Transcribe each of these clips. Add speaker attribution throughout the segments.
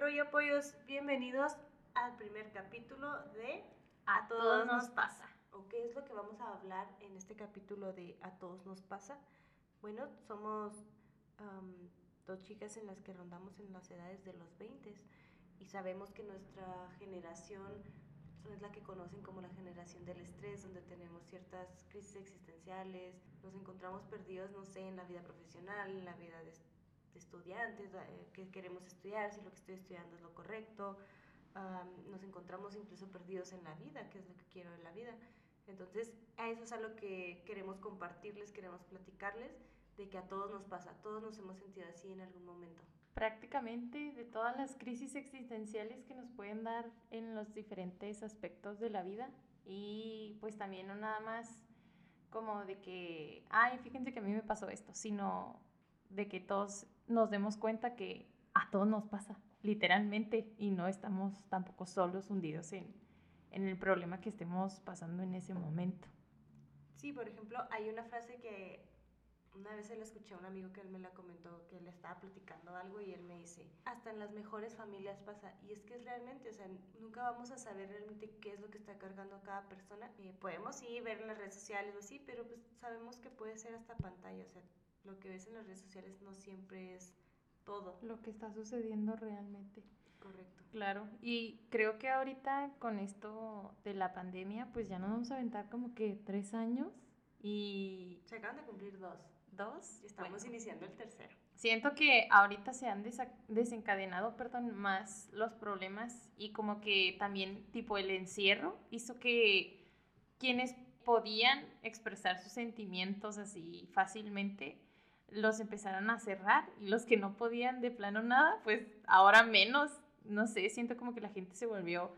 Speaker 1: rollo pollos? Bienvenidos al primer capítulo de
Speaker 2: A todos nos pasa.
Speaker 1: ¿O qué es lo que vamos a hablar en este capítulo de A todos nos pasa? Bueno, somos am, dos chicas en las que rondamos en las edades de los 20 y sabemos que nuestra generación es la que conocen como la generación del estrés, donde tenemos ciertas crisis existenciales, nos encontramos perdidos, no sé, en la vida profesional, en la vida de estudiantes, eh, que queremos estudiar, si lo que estoy estudiando es lo correcto, am, nos encontramos incluso perdidos en la vida, qué es lo que quiero en la vida. Entonces, a eso es a lo que queremos compartirles, queremos platicarles, de que a todos nos pasa, todos nos hemos sentido así en algún momento.
Speaker 2: Prácticamente de todas las crisis existenciales que nos pueden dar en los diferentes aspectos de la vida y pues también no nada más como de que, ay, fíjense que a mí me pasó esto, sino de que todos nos demos cuenta que a todos nos pasa, literalmente, y no estamos tampoco solos hundidos en, en el problema que estemos pasando en ese momento.
Speaker 1: Sí, por ejemplo, hay una frase que una vez se la escuché a un amigo que él me la comentó, que le estaba platicando algo y él me dice, hasta en las mejores familias pasa. Y es que es realmente, o sea, nunca vamos a saber realmente qué es lo que está cargando cada persona. Eh, podemos sí ver en las redes sociales o así, pero pues sabemos que puede ser hasta pantalla, o sea, lo que ves en las redes sociales no siempre es todo.
Speaker 2: Lo que está sucediendo realmente.
Speaker 1: Correcto.
Speaker 2: Claro, y creo que ahorita con esto de la pandemia, pues ya nos vamos a aventar como que tres años y
Speaker 1: Se acaban de cumplir dos.
Speaker 2: dos.
Speaker 1: Y estamos
Speaker 2: bueno,
Speaker 1: iniciando el tercero.
Speaker 2: Siento que ahorita se han desencadenado, perdón, más los problemas y como que también tipo el encierro hizo que quienes podían expresar sus sentimientos así fácilmente los empezaran a cerrar y los que no podían de plano nada, pues ahora menos, no sé, siento como que la gente se volvió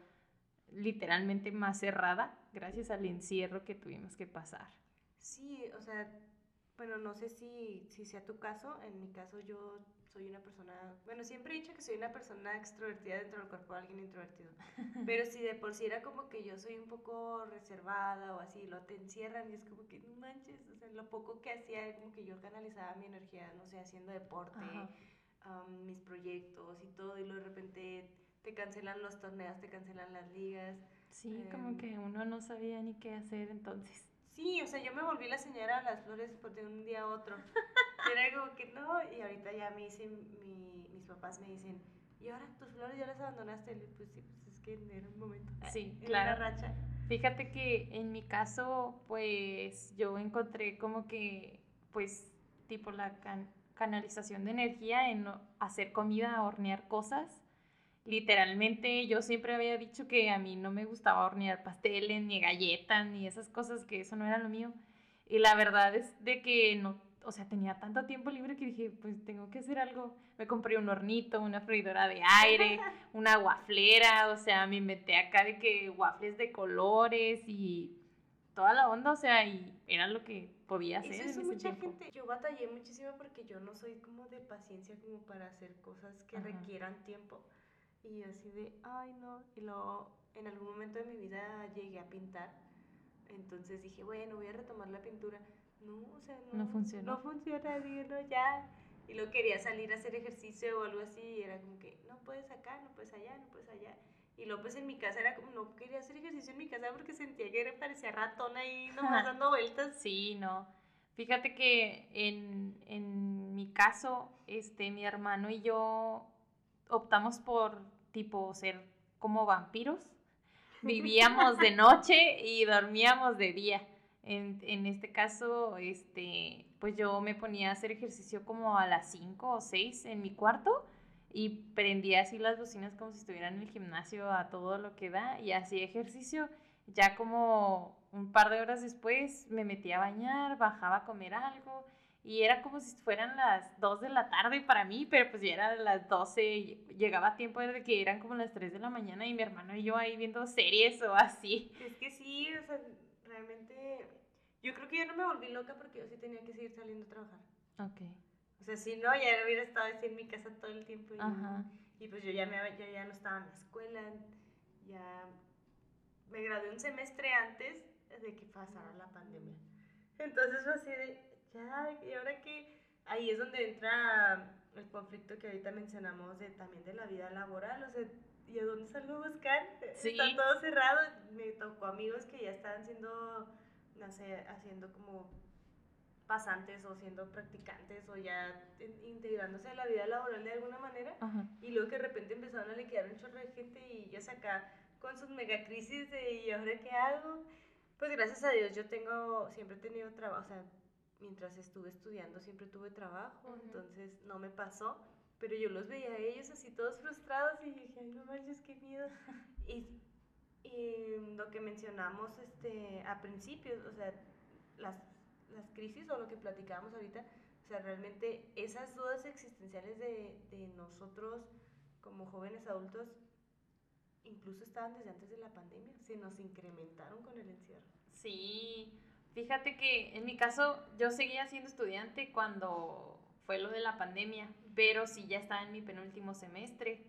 Speaker 2: literalmente más cerrada gracias al encierro que tuvimos que pasar.
Speaker 1: Sí, o sea, bueno, no sé si, si sea tu caso. En mi caso, yo soy una persona. Bueno, siempre he dicho que soy una persona extrovertida dentro del cuerpo de alguien introvertido. Pero si de por sí era como que yo soy un poco reservada o así, lo te encierran y es como que no manches. O sea, lo poco que hacía, era como que yo canalizaba mi energía, no sé, haciendo deporte, am, mis proyectos y todo. Y luego de repente te cancelan los torneos, te cancelan las ligas.
Speaker 2: Sí, como
Speaker 1: Em,
Speaker 2: que uno no sabía ni qué hacer entonces.
Speaker 1: Sí, o sea, yo me volví la señora de las flores por de un día a otro. Era como que no, y ahorita ya me dicen, mi, mis papás me dicen, ¿y ahora tus flores ya las abandonaste? Pues sí, pues es que era un momento.
Speaker 2: Sí,
Speaker 1: en
Speaker 2: claro.
Speaker 1: una racha.
Speaker 2: Fíjate que en mi caso, pues yo encontré como que, pues, tipo la can- canalización de energía en hacer comida, hornear cosas. Literalmente yo siempre había dicho que a mí no me gustaba hornear pasteles, ni galletas, ni esas cosas, que eso no era lo mío. Y la verdad es de que no, o sea, tenía tanto tiempo libre que dije, pues tengo que hacer algo. Me compré un hornito, una freidora de aire, una guaflera, o sea, me inventé acá de que waffles de colores y toda la onda, o sea, y era lo que podía hacer
Speaker 1: Eso
Speaker 2: en
Speaker 1: es
Speaker 2: ese
Speaker 1: mucha
Speaker 2: tiempo.
Speaker 1: gente. Yo batallé muchísimo porque yo no soy como de paciencia como para hacer cosas que
Speaker 2: Ajá.
Speaker 1: requieran tiempo. Y así de, ay no. Y luego en algún momento de mi vida llegué a pintar. Entonces dije, bueno, voy a retomar la pintura. No, o sea, no.
Speaker 2: No funcionó.
Speaker 1: No funciona, dije, no, ya. Y luego quería salir a hacer ejercicio o algo así. Y era como que, no puedes acá, no puedes allá, no puedes allá. Y luego pues en mi casa era como, no quería hacer ejercicio en mi casa porque sentía que parecía ratón ahí nomás dando vueltas.
Speaker 2: Sí, no. Fíjate que en, en mi caso, este, mi hermano y yo optamos por tipo ser como vampiros. Vivíamos de noche y dormíamos de día. En, en este caso, este, pues yo me ponía a hacer ejercicio como a las 5 o 6 en mi cuarto y prendía así las bocinas como si estuviera en el gimnasio a todo lo que da y hacía ejercicio. Ya como un par de horas después me metía a bañar, bajaba a comer algo y era como si fueran las 2 de la tarde para mí, pero pues ya eran las 12, y llegaba a tiempo de que eran como las 3 de la mañana y mi hermano y yo ahí viendo series o así.
Speaker 1: Es que sí, o sea, realmente. Yo creo que yo no me volví loca porque yo sí tenía que seguir saliendo a trabajar.
Speaker 2: Ok.
Speaker 1: O sea, si no, ya hubiera estado así en mi casa todo el tiempo. Y,
Speaker 2: Ajá.
Speaker 1: y pues yo ya, me, yo ya no estaba en la escuela. Ya me gradué un semestre antes de que pasara la pandemia. Entonces fue así de, ya, y ahora que ahí es donde entra el conflicto que ahorita mencionamos de, también de la vida laboral, o sea, ¿y a dónde salgo a buscar? Está todo cerrado, me tocó amigos que ya estaban siendo, no sé, haciendo como pasantes o siendo practicantes o ya integrándose a la vida laboral de alguna manera. Y luego que de repente empezaron a liquidar un chorro de gente y ya acá con sus megacrisis de ¿y ahora qué hago? Pues gracias a Dios yo tengo, siempre he tenido trabajo, o sea, mientras estuve estudiando siempre tuve trabajo, entonces no me pasó, pero yo los veía a ellos así todos frustrados y dije, ay no manches, qué miedo. y, y lo que mencionamos este, a principios, o sea, las, las crisis o lo que platicábamos ahorita, o sea, realmente esas dudas existenciales de, de nosotros como jóvenes adultos incluso estaban desde antes de la pandemia, se nos incrementaron con el encierro.
Speaker 2: Sí, fíjate que en mi caso yo seguía siendo estudiante cuando fue lo de la pandemia, pero sí ya estaba en mi penúltimo semestre.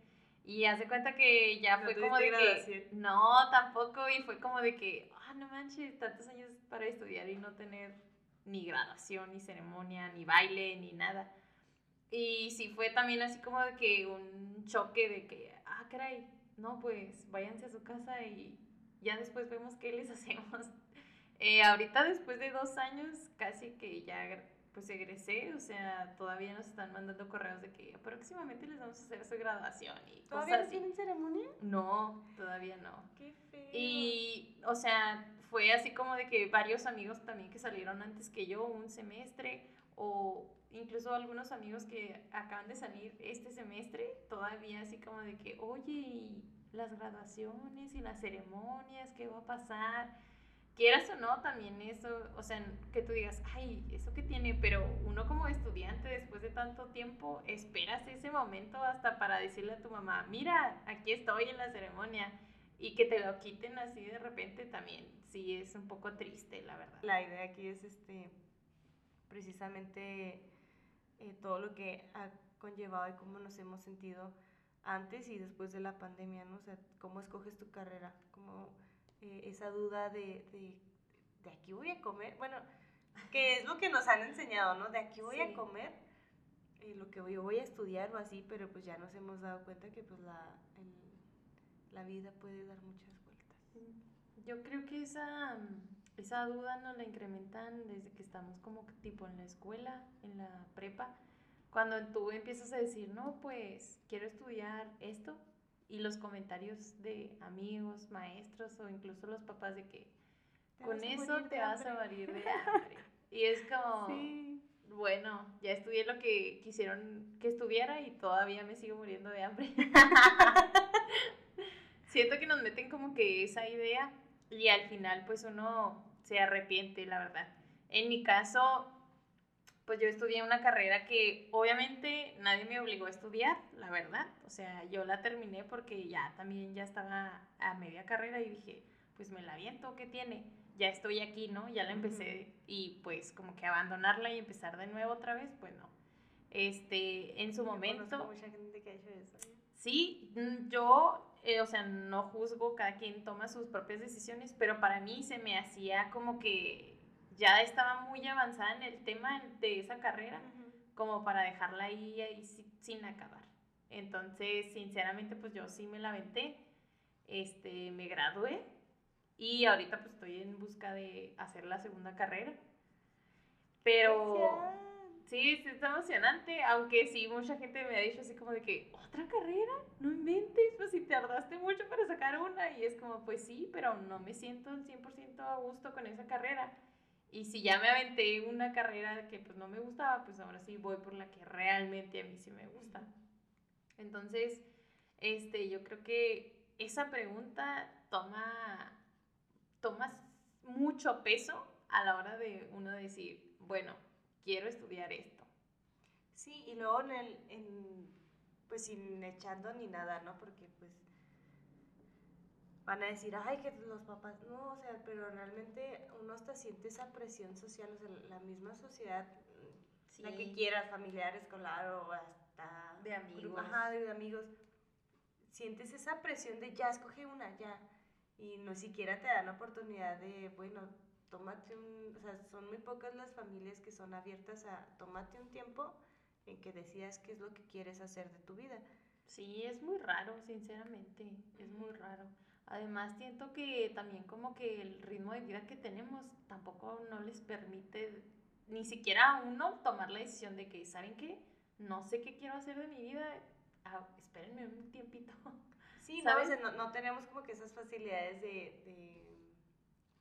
Speaker 2: Y haz de cuenta que ya fue como de que... No, tampoco, y fue como de que, ah, no manches, tantos años para estudiar y no tener ni graduación, ni ceremonia, ni baile, ni nada. Y sí fue también así como de que un choque de que, ah, caray, no, pues váyanse a su casa y ya después vemos qué les hacemos. Eh, ahorita después de dos años casi que ya pues egresé, o sea, todavía nos están mandando correos de que próximamente les vamos a hacer su graduación y
Speaker 1: ¿Todavía no tienen ceremonia?
Speaker 2: No, todavía no.
Speaker 1: Qué feo.
Speaker 2: Y, o sea, fue así como de que varios amigos también que salieron antes que yo, un semestre, o incluso algunos amigos que acaban de salir este semestre, todavía así como de que, oye, y las graduaciones y las ceremonias, ¿qué va a pasar? Quieras o no, también eso, o sea, que tú digas, ay, eso que tiene, pero uno como estudiante después de tanto tiempo, esperas ese momento hasta para decirle a tu mamá, mira, aquí estoy en la ceremonia, y que te lo quiten así de repente también, sí es un poco triste, la verdad.
Speaker 1: La idea aquí es este, precisamente eh, todo lo que ha conllevado y cómo nos hemos sentido antes y después de la pandemia, ¿no? O sea, cómo escoges tu carrera, como eh, esa duda de, de, de, aquí voy a comer, bueno, que es lo que nos han enseñado, ¿no? De aquí voy a comer, eh, lo que yo voy a estudiar o así, pero pues ya nos hemos dado cuenta que pues la, la vida puede dar muchas vueltas.
Speaker 2: Yo creo que esa, esa duda nos la incrementan desde que estamos como tipo en la escuela, en la prepa, cuando tú empiezas a decir, no, pues quiero estudiar esto, y los comentarios de amigos, maestros o incluso los papás de que con eso te vas a morir de hambre. y es como, bueno, ya estudié lo que quisieron que estuviera y todavía me sigo muriendo de hambre. Siento que nos meten como que esa idea y al final pues uno se arrepiente, la verdad. En mi caso, pues yo estudié una carrera que obviamente nadie me obligó a estudiar, la verdad. O sea, yo la terminé porque ya también ya estaba a media carrera y dije, pues me la viento, ¿qué tiene? Ya estoy aquí, ¿no? Ya la empecé y pues como que abandonarla y empezar de nuevo otra vez, pues no. Este, en su momento...
Speaker 1: mucha gente que ha hecho eso. ¿eh?
Speaker 2: Sí, mm, yo, eh, o sea, no juzgo, cada quien toma sus propias decisiones, pero para mí se me hacía como que ya estaba muy avanzada en el tema de esa carrera como para dejarla ahí, ahí sin acabar. Entonces, sinceramente, pues yo sí me la aventé, este, me gradué y ahorita pues estoy en busca de hacer la segunda carrera. Pero sí, sí, está emocionante, aunque sí, mucha gente me ha dicho así como de que, ¿otra carrera? No inventes, pues si tardaste mucho para sacar una y es como, pues sí, pero no me siento 100% a gusto con esa carrera. Y si ya me aventé una carrera que pues no me gustaba, pues ahora sí voy por la que realmente a mí sí me gusta. Entonces, este, yo creo que esa pregunta toma, toma mucho peso a la hora de uno decir, bueno, quiero estudiar esto.
Speaker 1: Sí, y luego en en, pues sin echando ni nada, ¿no? Porque pues van a decir, ay, que los papás, no, o sea, pero realmente uno hasta siente esa presión social, o sea, la misma sociedad, la que quieras, familiar, escolar o hasta...
Speaker 2: De amigos.
Speaker 1: Ajá, de amigos. Sientes esa presión de ya, escoge una, ya. Y no siquiera te dan la oportunidad de, bueno, tómate un, o sea, son muy pocas las familias que son abiertas a, tómate un tiempo en que decidas qué es lo que quieres hacer de tu vida.
Speaker 2: Sí, es muy raro, sinceramente, es muy raro. Además, siento que también como que el ritmo de vida que tenemos tampoco no les permite ni siquiera a uno tomar la decisión de que, ¿saben qué? No sé qué quiero hacer de mi vida, ah, espérenme un tiempito.
Speaker 1: Sí, ¿sabes? No, no, tenemos como que esas facilidades de, de,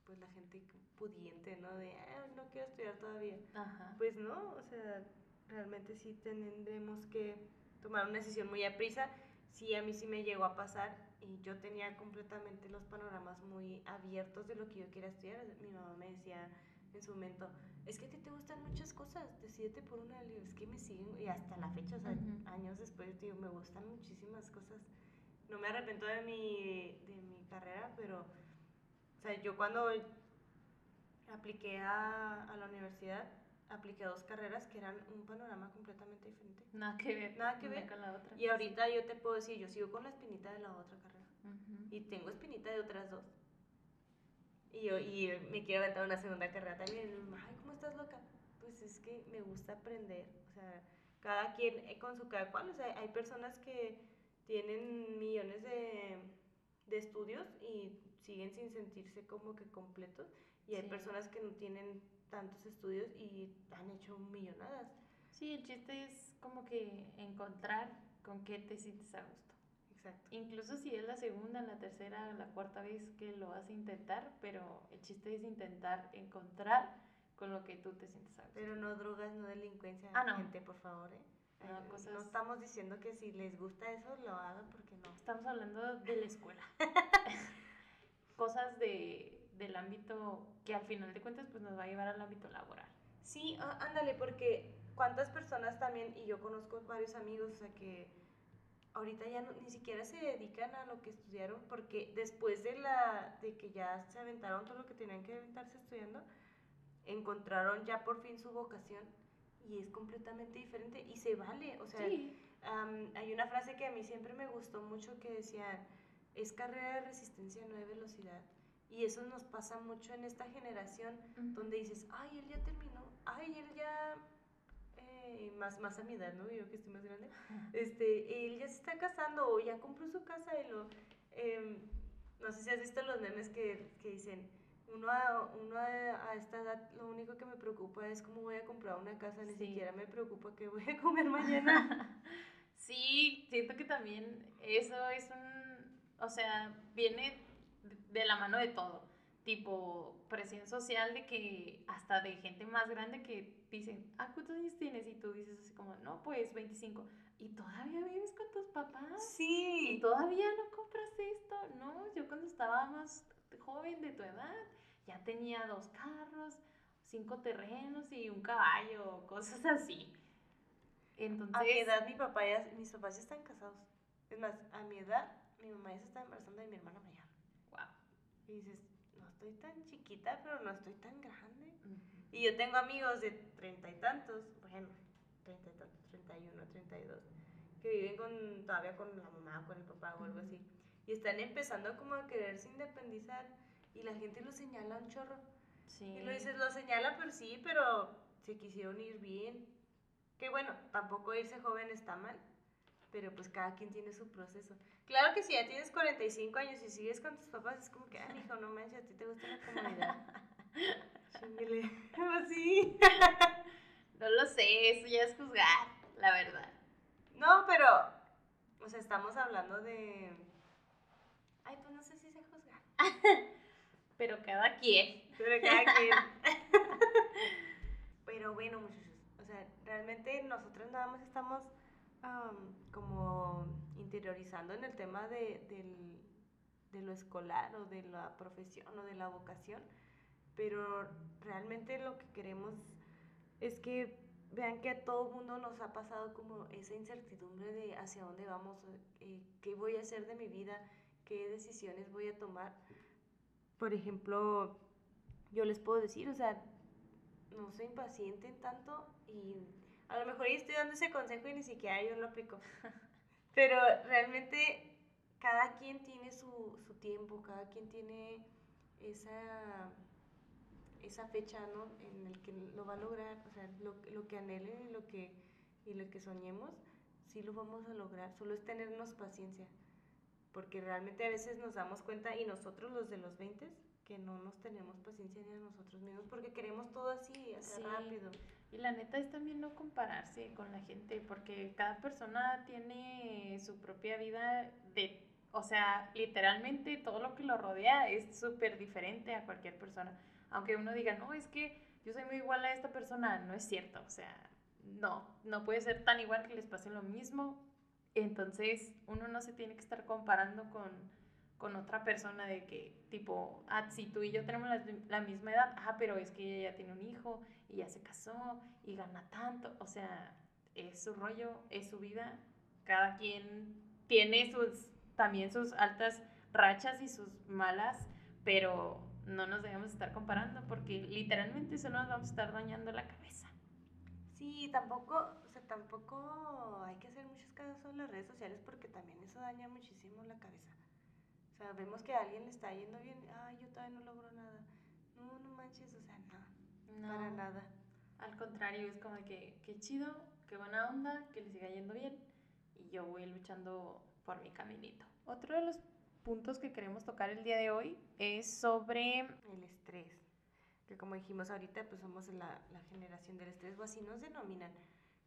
Speaker 1: pues la gente pudiente, ¿no? De, ah, no quiero estudiar todavía. Ajá. Pues no, o sea, realmente sí tendremos que tomar una decisión muy a prisa. Sí, a mí sí me llegó a pasar y yo tenía completamente los panoramas muy abiertos de lo que yo quería estudiar. Mi mamá me decía en su momento, es que a ti te gustan muchas cosas, decidete por una. es que me siguen, y hasta la fecha, o sea, años después, digo, me gustan muchísimas cosas. No me arrepiento de mi, de mi carrera, pero, o sea, yo cuando apliqué a, a la universidad, apliqué dos carreras que eran un panorama completamente diferente.
Speaker 2: Nada que ver.
Speaker 1: Nada que ver. Con la otra. Y ahorita yo te puedo decir, yo sigo con la espinita de la otra carrera. Y tengo espinita de otras dos. Y yo y me quiero aventar una segunda carrera también. Ay, ¿cómo estás loca? Pues es que me gusta aprender. O sea, cada quien eh, con su cada cual. O sea, hay personas que tienen millones de, de estudios y siguen sin sentirse como que completos. Y hay personas que no tienen tantos estudios y han hecho millonadas.
Speaker 2: Sí, el chiste es como que encontrar con qué te sientes a gusto. Exacto. Incluso si es la segunda, la tercera, la cuarta vez que lo vas a intentar, pero el chiste es intentar encontrar con lo que tú te sientes a gusto.
Speaker 1: Pero no drogas, no delincuencia, ah, no. gente, por favor, ¿eh? No, no, estamos diciendo que si les gusta eso lo hagan porque no.
Speaker 2: Estamos hablando de la escuela. cosas de del ámbito que al final de cuentas pues nos va a llevar al ámbito laboral.
Speaker 1: Sí, ándale, porque cuántas personas también, y yo conozco varios amigos, o sea, que ahorita ya ni siquiera se dedican a lo que estudiaron, porque después de, la, de que ya se aventaron todo lo que tenían que aventarse estudiando, encontraron ya por fin su vocación y es completamente diferente y se vale, o sea, hay una frase que a mí siempre me gustó mucho que decía, es carrera de resistencia, no de velocidad. Y eso nos pasa mucho en esta generación, donde dices, ay, él ya terminó, ay, él ya, eh, más, más a mi edad, ¿no? Yo que estoy más grande, este, él ya se está casando o ya compró su casa y lo, em, no sé si has visto los memes que, que dicen, uno, a, uno a, esta edad lo único que me preocupa es cómo voy a comprar una casa, ni siquiera me preocupa qué voy a comer mañana.
Speaker 2: sí, siento que también eso es un, o sea, viene de la mano de todo. Tipo, presión social de que hasta de gente más grande que dicen, ah, ¿cuántos años tienes? Y tú dices así como, no, pues 25. ¿Y todavía vives con tus papás?
Speaker 1: Sí.
Speaker 2: ¿Y todavía no compras esto? No, yo cuando estaba más joven de tu edad, ya tenía dos carros, cinco terrenos y un caballo, cosas así.
Speaker 1: Entonces... A mi edad mi papá ya, mis papás ya están casados. Es más, a mi edad mi mamá ya se está embarazando de mi hermana mayor. Y dices, no estoy tan chiquita, pero no estoy tan grande. Y yo tengo amigos de treinta y tantos, bueno, treinta y tantos, treinta y uno, treinta y dos, que viven con, todavía con la mamá, con el papá o algo así. Y están empezando como a quererse independizar y la gente lo señala un chorro. Sí. Y lo dices, lo señala, pero sí, pero se quisieron ir bien. Que bueno, tampoco irse joven está mal, pero pues cada quien tiene su proceso. Claro que si ya tienes 45 años y sigues con tus papás, es como que, ah, hijo, no manches, a ti te gusta la comunidad. Chinguele.
Speaker 2: sí. no lo sé, eso ya es juzgar, la verdad.
Speaker 1: No, pero, o sea, estamos hablando de... Ay, pues no sé si se juzgar.
Speaker 2: pero cada quien.
Speaker 1: Pero cada quien. pero bueno, muchachos, o sea, realmente nosotros nada más estamos como interiorizando en el tema de, de lo escolar o de la profesión o de la vocación, pero realmente lo que queremos es que vean que a todo mundo nos ha pasado como esa incertidumbre de hacia dónde vamos, eh, qué voy a hacer de mi vida, qué decisiones voy a tomar. Por ejemplo, yo les puedo decir, o sea, no se impacienten tanto y a lo mejor yo estoy dando ese consejo y ni siquiera yo lo aplico. Pero realmente cada quien tiene su, su tiempo, cada quien tiene esa, esa fecha ¿no? en el que lo va a lograr, o sea, lo, lo que anhelen y lo que y lo que soñemos, sí lo vamos a lograr. Solo es tenernos paciencia. Porque realmente a veces nos damos cuenta, y nosotros los de los 20, que no nos tenemos paciencia ni a nosotros mismos porque queremos todo así, así rápido.
Speaker 2: Y la neta es también no compararse con la gente, porque cada persona tiene su propia vida de, o sea, literalmente todo lo que lo rodea es súper diferente a cualquier persona. Aunque uno diga, no, es que yo soy muy igual a esta persona, no es cierto, o sea, no, no puede ser tan igual que les pase lo mismo. Entonces, uno no se tiene que estar comparando con con otra persona de que, tipo, ah, si tú y yo tenemos la, misma edad, ah, pero es que ella ya tiene un hijo y ya se casó y gana tanto, o sea, es su rollo, es su vida, cada quien tiene sus, también sus altas rachas y sus malas, pero no nos debemos estar comparando porque literalmente eso nos vamos a estar dañando la cabeza.
Speaker 1: Sí, tampoco, tampoco hay que hacer muchos casos en las redes sociales porque también eso daña muchísimo la cabeza. Sea, vemos que a alguien le está yendo bien, ay, yo todavía no logro nada. No, no manches, o sea, no, para nada.
Speaker 2: Al contrario, es como que, qué chido, qué buena onda, que le siga yendo bien. Y yo voy luchando por mi caminito. Otro de los puntos que queremos tocar el día de hoy es sobre
Speaker 1: el estrés. Que como dijimos ahorita, pues somos la, la generación del estrés, o así nos denominan.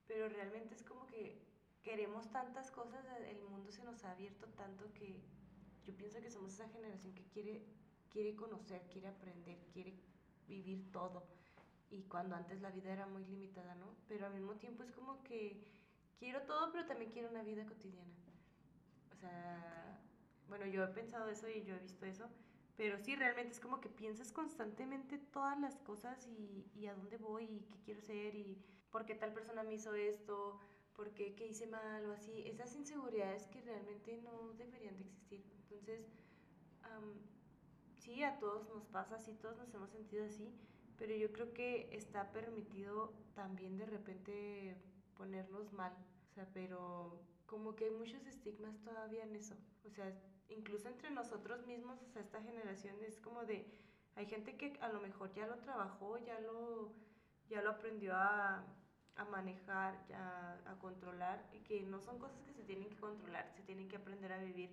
Speaker 1: Pero realmente es como que queremos tantas cosas, el mundo se nos ha abierto tanto que yo pienso que somos esa generación que quiere, quiere conocer, quiere aprender, quiere vivir todo. Y cuando antes la vida era muy limitada, ¿no? Pero al mismo tiempo es como que quiero todo, pero también quiero una vida cotidiana. O sea, bueno, yo he pensado eso y yo he visto eso, pero sí, realmente es como que piensas constantemente todas las cosas y, y a dónde voy y qué quiero ser y por qué tal persona me hizo esto, por qué, qué hice mal o así. Esas inseguridades que realmente no deberían de existir. Entonces, sí, a todos nos pasa así, todos nos hemos sentido así, pero yo creo que está permitido también de repente ponernos mal, o sea, pero como que hay muchos estigmas todavía en eso, o sea, incluso entre nosotros mismos, o sea, esta generación es como de, hay gente que a lo mejor ya lo trabajó, ya lo, ya lo aprendió a, a manejar, ya a controlar, y que no son cosas que se tienen que controlar, se tienen que aprender a vivir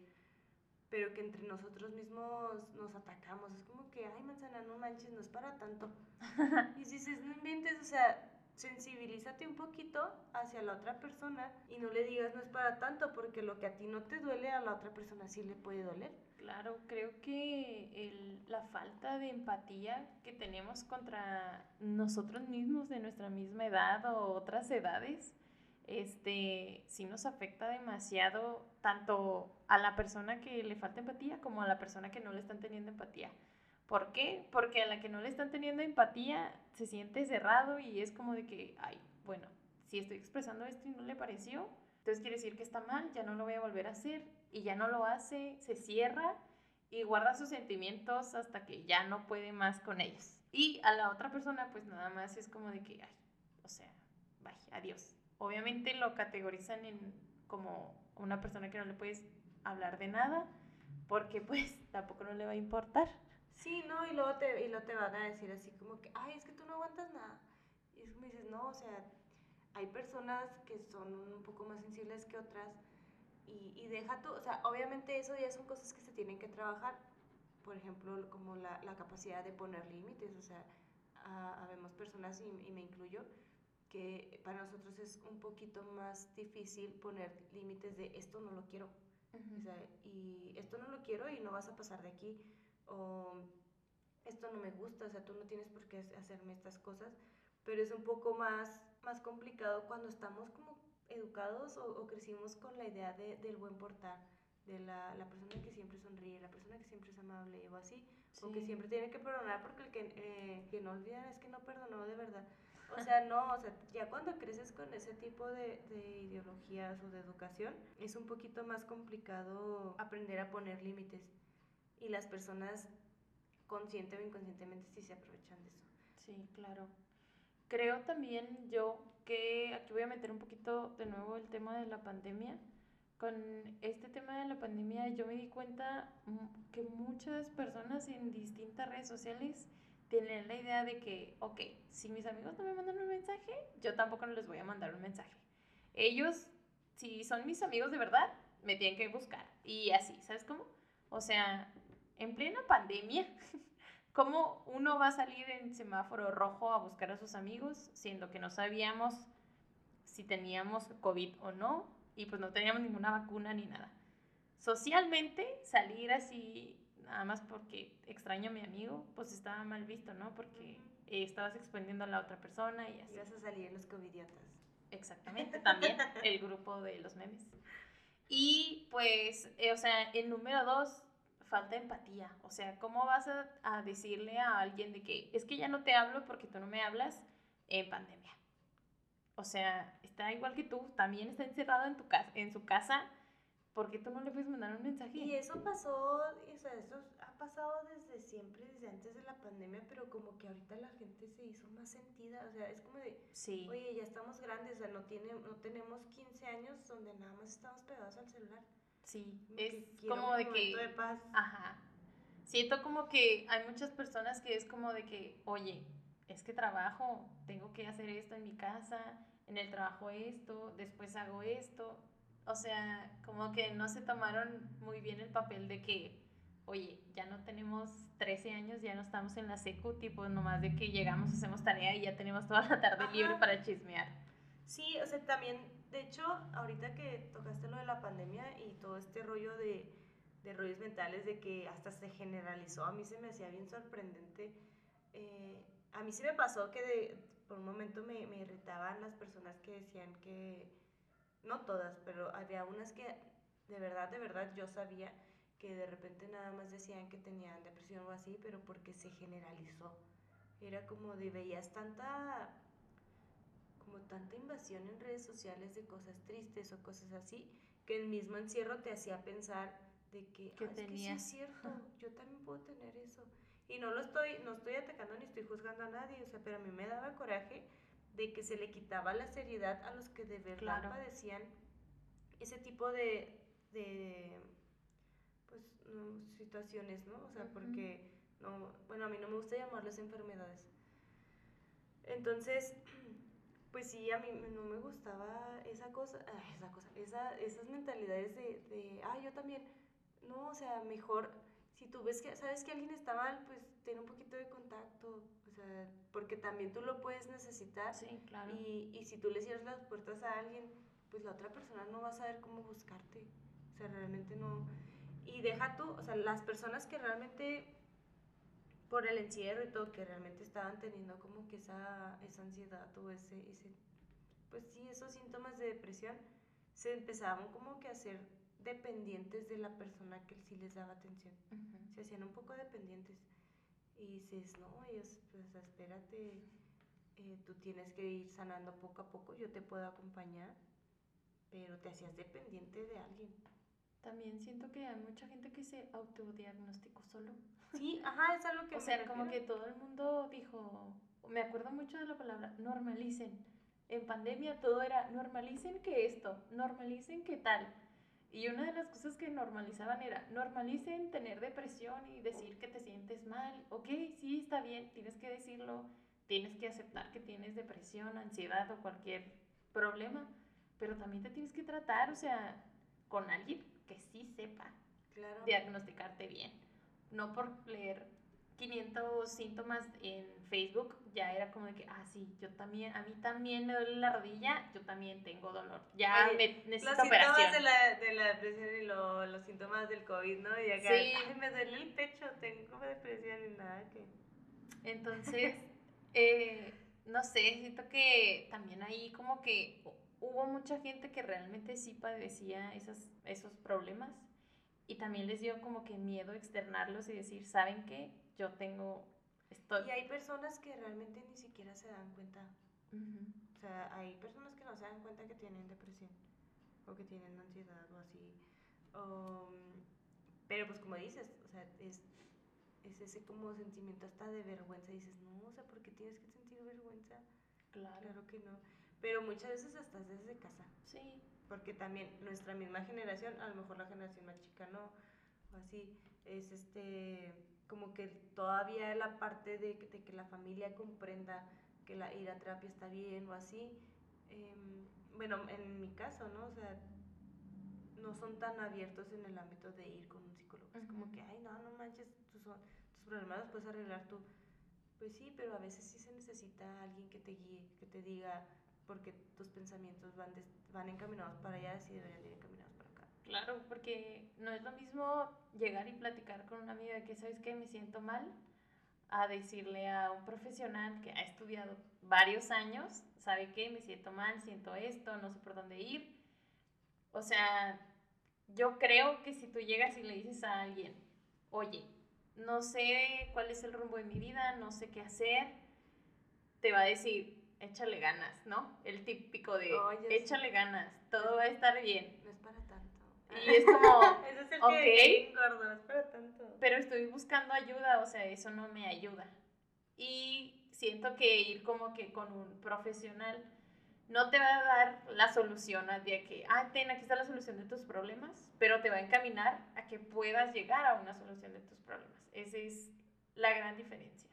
Speaker 1: pero que entre nosotros mismos nos atacamos. Es como que, ay, manzana, no manches, no es para tanto. y dices, no inventes, o sea, sensibilízate un poquito hacia la otra persona y no le digas no es para tanto, porque lo que a ti no te duele, a la otra persona sí le puede doler.
Speaker 2: Claro, creo que el, la falta de empatía que tenemos contra nosotros mismos de nuestra misma edad o otras edades este, sí nos afecta demasiado tanto a la persona que le falta empatía como a la persona que no le están teniendo empatía. ¿Por qué? Porque a la que no le están teniendo empatía se siente cerrado y es como de que, ay, bueno, si estoy expresando esto y no le pareció, entonces quiere decir que está mal, ya no lo voy a volver a hacer y ya no lo hace, se cierra y guarda sus sentimientos hasta que ya no puede más con ellos. Y a la otra persona pues nada más es como de que, ay, o sea, vaya, adiós obviamente lo categorizan en como una persona que no le puedes hablar de nada, porque pues tampoco no le va a importar.
Speaker 1: Sí, no, y luego te, y luego te van a decir así como que, ay, es que tú no aguantas nada. Y es como dices, no, o sea, hay personas que son un poco más sensibles que otras y, y deja tú, o sea, obviamente eso ya son cosas que se tienen que trabajar. Por ejemplo, como la, la capacidad de poner límites, o sea, habemos personas, y, y me incluyo, que para nosotros es un poquito más difícil poner límites de esto no lo quiero. y esto no lo quiero y no vas a pasar de aquí. O esto no me gusta, o sea, tú no tienes por qué hacerme estas cosas. Pero es un poco más, más complicado cuando estamos como educados o, crecimos con la idea de, del buen portar, de la, la, persona que siempre sonríe, la persona que siempre es amable o así, o que siempre tiene que perdonar porque el que, eh, que no olvida es que no perdonó de verdad. O sea, no, o sea, ya cuando creces con ese tipo de, de, ideologías o de educación, es un poquito más complicado aprender a poner límites. Y las personas, consciente o inconscientemente, sí se aprovechan de eso.
Speaker 2: Sí, claro. Creo también yo que aquí voy a meter un poquito de nuevo el tema de la pandemia. Con este tema de la pandemia yo me di cuenta que muchas personas en distintas redes sociales tienen la idea de que, ok, si mis amigos no me mandan un mensaje, yo tampoco les voy a mandar un mensaje. ellos, si son mis amigos de verdad, me tienen que buscar. Y así, ¿sabes cómo? O sea, en plena pandemia, ¿cómo uno va a salir en semáforo rojo a buscar a sus amigos, siendo que no sabíamos si teníamos COVID o no, y pues no teníamos ninguna vacuna ni nada? Socialmente, salir así, nada más porque extraño a mi amigo, pues estaba mal visto, ¿no? Porque estabas exponiendo a la otra persona y así.
Speaker 1: Ibas a salir en los covidiotas.
Speaker 2: Exactamente, también el grupo de los memes. Y pues, eh, o sea, el número dos, falta empatía. O sea, ¿cómo vas a, a, decirle a alguien de que es que ya no te hablo porque tú no me hablas en pandemia? O sea, está igual que tú, también está encerrado en, tu casa, en su casa ¿por qué tú no le puedes mandar un mensaje?
Speaker 1: Y eso pasó, o sea, eso ha pasado desde siempre, desde antes de la pandemia, pero como que ahorita la gente se hizo más sentida, o sea, es como de, sí. oye, ya estamos grandes, o sea, no, tiene, no tenemos 15 años donde nada más estamos pegados al celular.
Speaker 2: Sí, es como de que...
Speaker 1: De paz.
Speaker 2: Ajá. Siento como que hay muchas personas que es como de que, oye, es que trabajo, tengo que hacer esto en mi casa, en el trabajo esto, después hago esto, o sea, como que no se tomaron muy bien el papel de que, oye, ya no tenemos 13 años, ya no estamos en la secu, tipo nomás de que llegamos, hacemos tarea y ya tenemos toda la tarde libre para chismear.
Speaker 1: Sí, o sea, también, de hecho, ahorita que tocaste lo de la pandemia y todo este rollo de, de rollos mentales, de que hasta se generalizó, a mí se me hacía bien sorprendente. Eh, a mí sí me pasó que por un momento me, me irritaban las personas que decían que no todas, pero había unas que de verdad, de verdad yo sabía que de repente nada más decían que tenían depresión o así, pero porque se generalizó. Era como de veías tanta como tanta invasión en redes sociales de cosas tristes o cosas así, que el mismo encierro te hacía pensar de que,
Speaker 2: que, es,
Speaker 1: cierto, yo también puedo tener eso. Y no lo estoy, no estoy atacando ni estoy juzgando a nadie, o sea, pero a mí me daba coraje de que se le quitaba la seriedad a los que de verdad padecían ese tipo de, de pues, situaciones, ¿no? O sea, porque, no, bueno, a mí no me gusta llamarlas enfermedades. Entonces, pues sí, a mí no me gustaba esa cosa, esa cosa, esa, esas mentalidades de, de, ah, yo también, no, o sea, mejor, si tú ves que, sabes que alguien está mal, pues ten un poquito de contacto, porque también tú lo puedes necesitar.
Speaker 2: Sí, claro.
Speaker 1: Y, y si tú le cierras las puertas a alguien, pues la otra persona no va a saber cómo buscarte. O sea, realmente no. Y deja tú, o sea, las personas que realmente, por el encierro y todo, que realmente estaban teniendo como que esa, esa ansiedad o ese, ese, pues sí, esos síntomas de depresión, se empezaban como que a ser dependientes de la persona que sí les daba atención. Se hacían un poco dependientes y dices, no, ellos, pues espérate, eh, tú tienes que ir sanando poco a poco, yo te puedo acompañar, pero te hacías dependiente de alguien.
Speaker 2: También siento que hay mucha gente que se autodiagnosticó solo.
Speaker 1: Sí, ajá, es algo que...
Speaker 2: o sea, como que todo el mundo dijo, me acuerdo mucho de la palabra, normalicen. En pandemia todo era, normalicen que esto, normalicen que tal. Y una de las cosas que normalizaban era, normalicen tener depresión y decir que te sientes mal. Ok, sí, está bien, tienes que decirlo, tienes que aceptar que tienes depresión, ansiedad o cualquier problema, pero también te tienes que tratar, o sea, con alguien que sí sepa diagnosticarte bien. No por leer 500 síntomas en Facebook, ya era como de que, ah, sí, yo también, a mí también me duele la rodilla, yo también tengo dolor. Ya me necesito
Speaker 1: los síntomas de la, de la depresión y lo, los síntomas del COVID, ¿no? Y acá, sí. ay, me duele el pecho, tengo depresión y nada que...
Speaker 2: Entonces, eh, no sé, siento que también ahí como que hubo mucha gente que realmente sí padecía esas, esos problemas y también les dio como que miedo externarlos y decir, ¿saben qué? yo tengo, estoy...
Speaker 1: Y hay personas que realmente ni siquiera se dan cuenta. O sea, hay personas que no se dan cuenta que tienen depresión o que tienen ansiedad o así. pero pues como dices, o sea, es, es ese como sentimiento hasta de vergüenza. Y dices, no, o sea, ¿por qué tienes que sentir vergüenza?
Speaker 2: Claro.
Speaker 1: Claro que no. Pero muchas veces hasta desde casa.
Speaker 2: Sí.
Speaker 1: Porque también nuestra misma generación, a lo mejor la generación más chica no, o así, es este como que todavía la parte de, de, que la familia comprenda que la ir a terapia está bien o así, em, bueno, en mi caso, ¿no? O sea, no son tan abiertos en el ámbito de ir con un psicólogo. Es como que, ay, no, no manches, tus, tus problemas los puedes arreglar tú. Pues sí, pero a veces sí se necesita alguien que te guíe, que te diga, porque tus pensamientos van, van encaminados para allá, si deberían ir encaminados para acá.
Speaker 2: Claro, porque no es lo mismo llegar y platicar con una amiga que, ¿sabes qué? Me siento mal, a decirle a un profesional que ha estudiado varios años, ¿sabe qué? Me siento mal, siento esto, no sé por dónde ir. O sea, yo creo que si tú llegas y le dices a alguien, oye, no sé cuál es el rumbo de mi vida, no sé qué hacer, te va a decir, échale ganas, ¿no? El típico de, échale ganas, todo va a estar bien.
Speaker 1: No es para tanto.
Speaker 2: Y es como,
Speaker 1: es el que gordo, no es para tanto.
Speaker 2: Pero estoy buscando ayuda, o sea, eso no me ayuda. Y siento que ir como que con un profesional no te va a dar la solución a día que, ah, ten, aquí está la solución de tus problemas, pero te va a encaminar a que puedas llegar a una solución de tus problemas. Esa es la gran diferencia.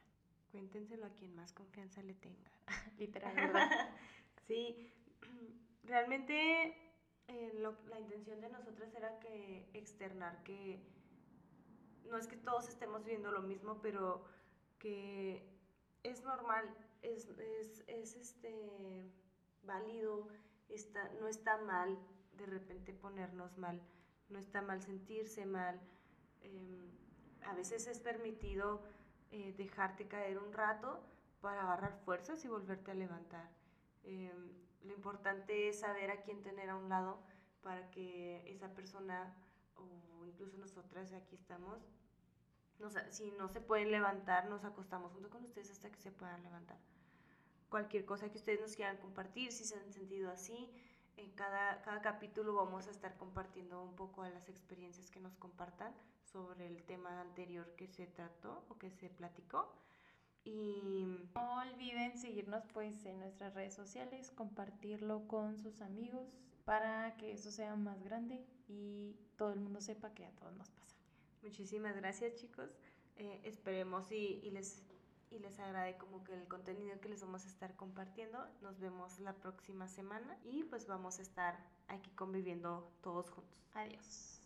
Speaker 1: Cuéntenselo a quien más confianza le tenga.
Speaker 2: Literal, ¿verdad?
Speaker 1: sí, realmente eh, la intención de nosotras era que externar que no es que todos estemos viendo lo mismo, pero que es normal, es, es, es este válido, está, no está mal de repente ponernos mal, no está mal sentirse mal. Em, a veces es permitido eh, dejarte caer un rato para agarrar fuerzas y volverte a levantar. Em, lo importante es saber a quién tener a un lado para que esa persona o incluso nosotras aquí estamos, si no se pueden levantar, nos acostamos junto con ustedes hasta que se puedan levantar cualquier cosa que ustedes nos quieran compartir, si se han sentido así. En cada, cada capítulo vamos a estar compartiendo un poco de las experiencias que nos compartan sobre el tema anterior que se trató o que se platicó. Y
Speaker 2: no olviden seguirnos pues en nuestras redes sociales, compartirlo con sus amigos para que eso sea más grande y todo el mundo sepa que a todos nos pasa.
Speaker 1: Muchísimas gracias chicos. Eh, esperemos y, y les y les agrade como que el contenido que les vamos a estar compartiendo. Nos vemos la próxima semana y pues vamos a estar aquí conviviendo todos juntos.
Speaker 2: Adiós.